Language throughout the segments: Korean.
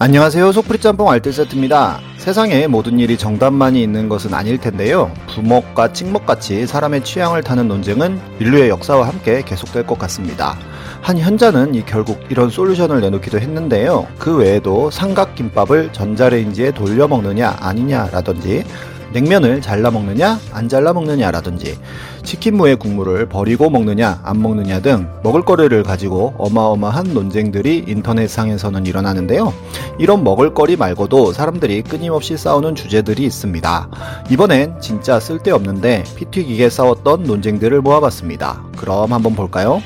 안녕하세요. 속풀이 짬뽕 알뜰 세트입니다. 세상에 모든 일이 정답만이 있는 것은 아닐 텐데요. 부먹과 찍먹같이 사람의 취향을 타는 논쟁은 인류의 역사와 함께 계속될 것 같습니다. 한 현자는 이 결국 이런 솔루션을 내놓기도 했는데요. 그 외에도 삼각김밥을 전자레인지에 돌려 먹느냐 아니냐라든지 냉면을 잘라 먹느냐 안 잘라 먹느냐라든지 치킨 무의 국물을 버리고 먹느냐 안 먹느냐 등 먹을거리를 가지고 어마어마한 논쟁들이 인터넷상에서는 일어나는데요. 이런 먹을거리 말고도 사람들이 끊임없이 싸우는 주제들이 있습니다. 이번엔 진짜 쓸데없는데 피 튀기게 싸웠던 논쟁들을 모아봤습니다. 그럼 한번 볼까요?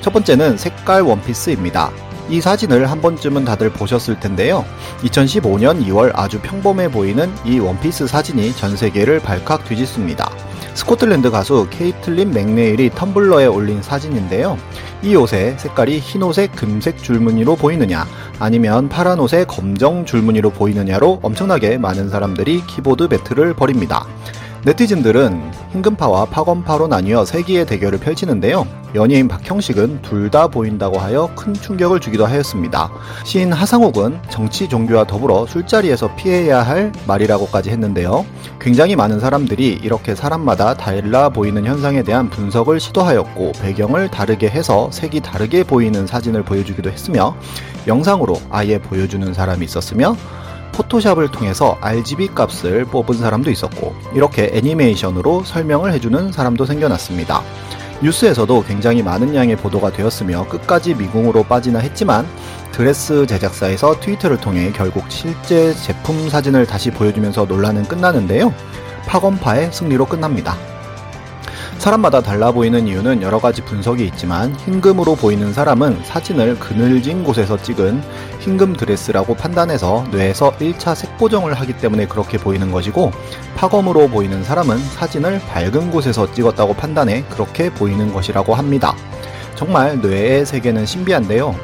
첫 번째는 색깔 원피스입니다. 이 사진을 한 번쯤은 다들 보셨을 텐데요. 2015년 2월 아주 평범해 보이는 이 원피스 사진이 전 세계를 발칵 뒤집습니다. 스코틀랜드 가수 케이틀린 맥네일이 텀블러에 올린 사진인데요. 이 옷의 색깔이 흰 옷에 금색 줄무늬로 보이느냐, 아니면 파란 옷에 검정 줄무늬로 보이느냐로 엄청나게 많은 사람들이 키보드 배틀을 벌입니다. 네티즌들은 흰금파와 파검파로 나뉘어 세기의 대결을 펼치는데요. 연예인 박형식은 둘 다 보인다고 하여 큰 충격을 주기도 하였습니다. 시인 하상욱은 정치 종교와 더불어 술자리에서 피해야 할 말이라고까지 했는데요. 굉장히 많은 사람들이 이렇게 사람마다 달라 보이는 현상에 대한 분석을 시도하였고 배경을 다르게 해서 색이 다르게 보이는 사진을 보여주기도 했으며 영상으로 아예 보여주는 사람이 있었으며 포토샵을 통해서 RGB 값을 뽑은 사람도 있었고 이렇게 애니메이션으로 설명을 해주는 사람도 생겨났습니다. 뉴스에서도 굉장히 많은 양의 보도가 되었으며 끝까지 미궁으로 빠지나 했지만 드레스 제작사에서 트위터를 통해 결국 실제 제품 사진을 다시 보여주면서 논란은 끝나는데요. 파건파의 승리로 끝납니다. 사람마다 달라 보이는 이유는 여러 가지 분석이 있지만 흰금으로 보이는 사람은 사진을 그늘진 곳에서 찍은 흰금 드레스라고 판단해서 뇌에서 1차 색보정을 하기 때문에 그렇게 보이는 것이고 파검으로 보이는 사람은 사진을 밝은 곳에서 찍었다고 판단해 그렇게 보이는 것이라고 합니다. 정말 뇌의 세계는 신비한데요.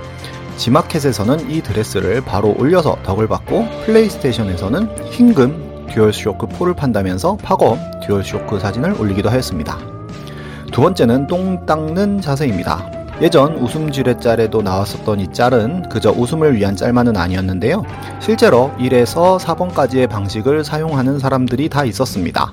지마켓에서는 이 드레스를 바로 올려서 덕을 봤고 플레이스테이션에서는 흰금 듀얼쇼크 4를 판다면서 파검 듀얼쇼크 사진을 올리기도 하였습니다. 두 번째는 똥 닦는 자세입니다. 예전 웃음 지뢰짤에도 나왔었던 이 짤은 그저 웃음을 위한 짤만은 아니었는데요. 실제로 1에서 4번까지의 방식을 사용하는 사람들이 다 있었습니다.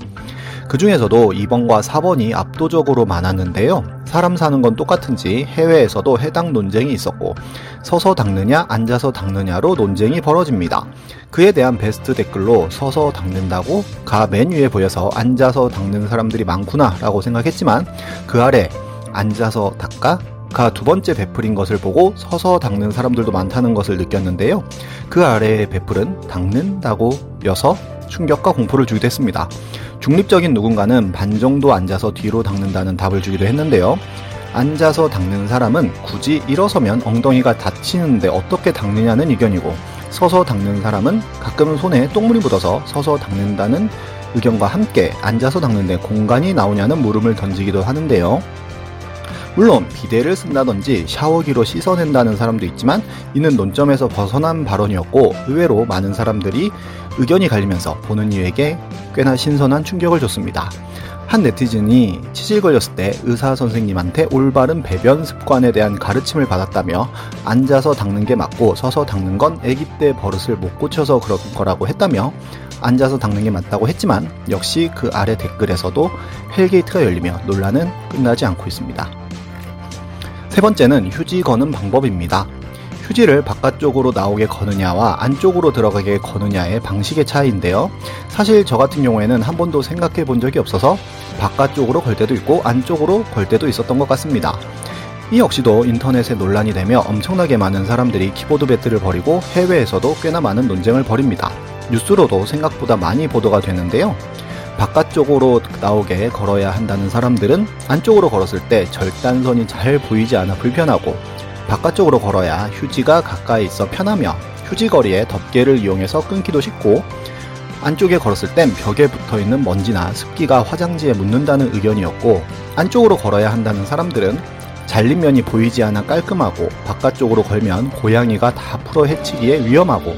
그 중에서도 2번과 4번이 압도적으로 많았는데요. 사람 사는 건 똑같은지 해외에서도 해당 논쟁이 있었고 서서 닦느냐 앉아서 닦느냐로 논쟁이 벌어집니다. 그에 대한 베스트 댓글로 서서 닦는다고 가 메뉴에 보여서 앉아서 닦는 사람들이 많구나 라고 생각했지만 그 아래 앉아서 닦아 가 두 번째 베풀인 것을 보고 서서 닦는 사람들도 많다는 것을 느꼈는데요. 그 아래의 베풀은 닦는다고 여서 충격과 공포를 주기도 했습니다. 중립적인 누군가는 반 정도 앉아서 뒤로 닦는다는 답을 주기도 했는데요. 앉아서 닦는 사람은 굳이 일어서면 엉덩이가 다치는데 어떻게 닦느냐는 의견이고 서서 닦는 사람은 가끔은 손에 똥물이 묻어서 서서 닦는다는 의견과 함께 앉아서 닦는데 공간이 나오냐는 물음을 던지기도 하는데요. 물론 비데를 쓴다든지 샤워기로 씻어낸다는 사람도 있지만 이는 논점에서 벗어난 발언이었고 의외로 많은 사람들이 의견이 갈리면서 보는 이에게 꽤나 신선한 충격을 줬습니다. 한 네티즌이 치질 걸렸을 때 의사 선생님한테 올바른 배변 습관에 대한 가르침을 받았다며 앉아서 닦는 게 맞고 서서 닦는 건 아기 때 버릇을 못 고쳐서 그런 거라고 했다며 앉아서 닦는 게 맞다고 했지만 역시 그 아래 댓글에서도 hell gate가 열리며 논란은 끝나지 않고 있습니다. 세 번째는 휴지 거는 방법입니다. 휴지를 바깥쪽으로 나오게 거느냐와 안쪽으로 들어가게 거느냐의 방식의 차이인데요. 사실 저 같은 경우에는 한 번도 생각해 본 적이 없어서 바깥쪽으로 걸 때도 있고 안쪽으로 걸 때도 있었던 것 같습니다. 이 역시도 인터넷에 논란이 되며 엄청나게 많은 사람들이 키보드 battle을 벌이고 해외에서도 꽤나 많은 논쟁을 벌입니다. 뉴스로도 생각보다 많이 보도가 되는데요. 바깥쪽으로 나오게 걸어야 한다는 사람들은 안쪽으로 걸었을 때 절단선이 잘 보이지 않아 불편하고 바깥쪽으로 걸어야 휴지가 가까이 있어 편하며 휴지거리에 덮개를 이용해서 끊기도 쉽고 안쪽에 걸었을 땐 벽에 붙어 있는 먼지나 습기가 화장지에 묻는다는 의견이었고 안쪽으로 걸어야 한다는 사람들은 잘린 면이 보이지 않아 깔끔하고 바깥쪽으로 걸면 고양이가 다 풀어 헤치기에 위험하고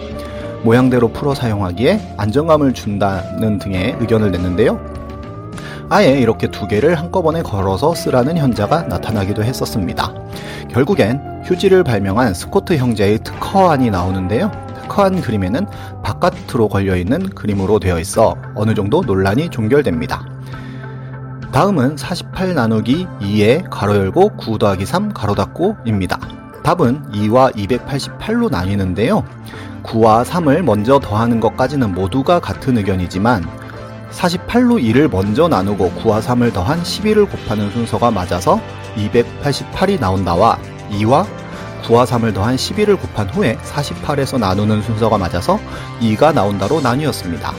모양대로 풀어 사용하기에 안정감을 준다는 등의 의견을 냈는데요. 아예 이렇게 두 개를 한꺼번에 걸어서 쓰라는 현자가 나타나기도 했었습니다. 결국엔 휴지를 발명한 스코트 형제의 특허안이 나오는데요. 체크한 그림에는 바깥으로 걸려있는 그림으로 되어 있어 어느 정도 논란이 종결됩니다. 다음은 48 나누기 2에 가로 열고 9 더하기 3 가로 닫고입니다. 답은 2와 288로 나뉘는데요. 9와 3을 먼저 더하는 것까지는 모두가 같은 의견이지만 48로 2를 먼저 나누고 9와 3을 더한 11을 곱하는 순서가 맞아서 288이 나온다와 2와 9와 3을 더한 11을 곱한 후에 48에서 나누는 순서가 맞아서 2가 나온다로 나뉘었습니다.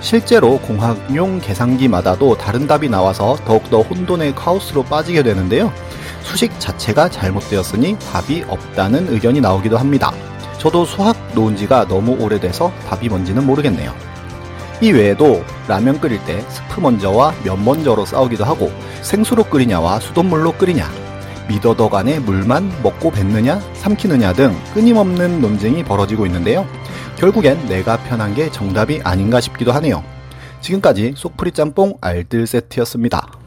실제로 공학용 계산기마다도 다른 답이 나와서 더욱더 혼돈의 카오스로 빠지게 되는데요. 수식 자체가 잘못되었으니 답이 없다는 의견이 나오기도 합니다. 저도 수학 놓은 지가 너무 오래돼서 답이 뭔지는 모르겠네요. 이 외에도 라면 끓일 때 스프 먼저와 면 먼저로 싸우기도 하고 생수로 끓이냐와 수돗물로 끓이냐 미더덕 안에 물만 먹고 뱉느냐 삼키느냐 등 끊임없는 논쟁이 벌어지고 있는데요. 결국엔 내가 편한 게 정답이 아닌가 싶기도 하네요. 지금까지 속풀이 짬뽕 알뜰 세트였습니다.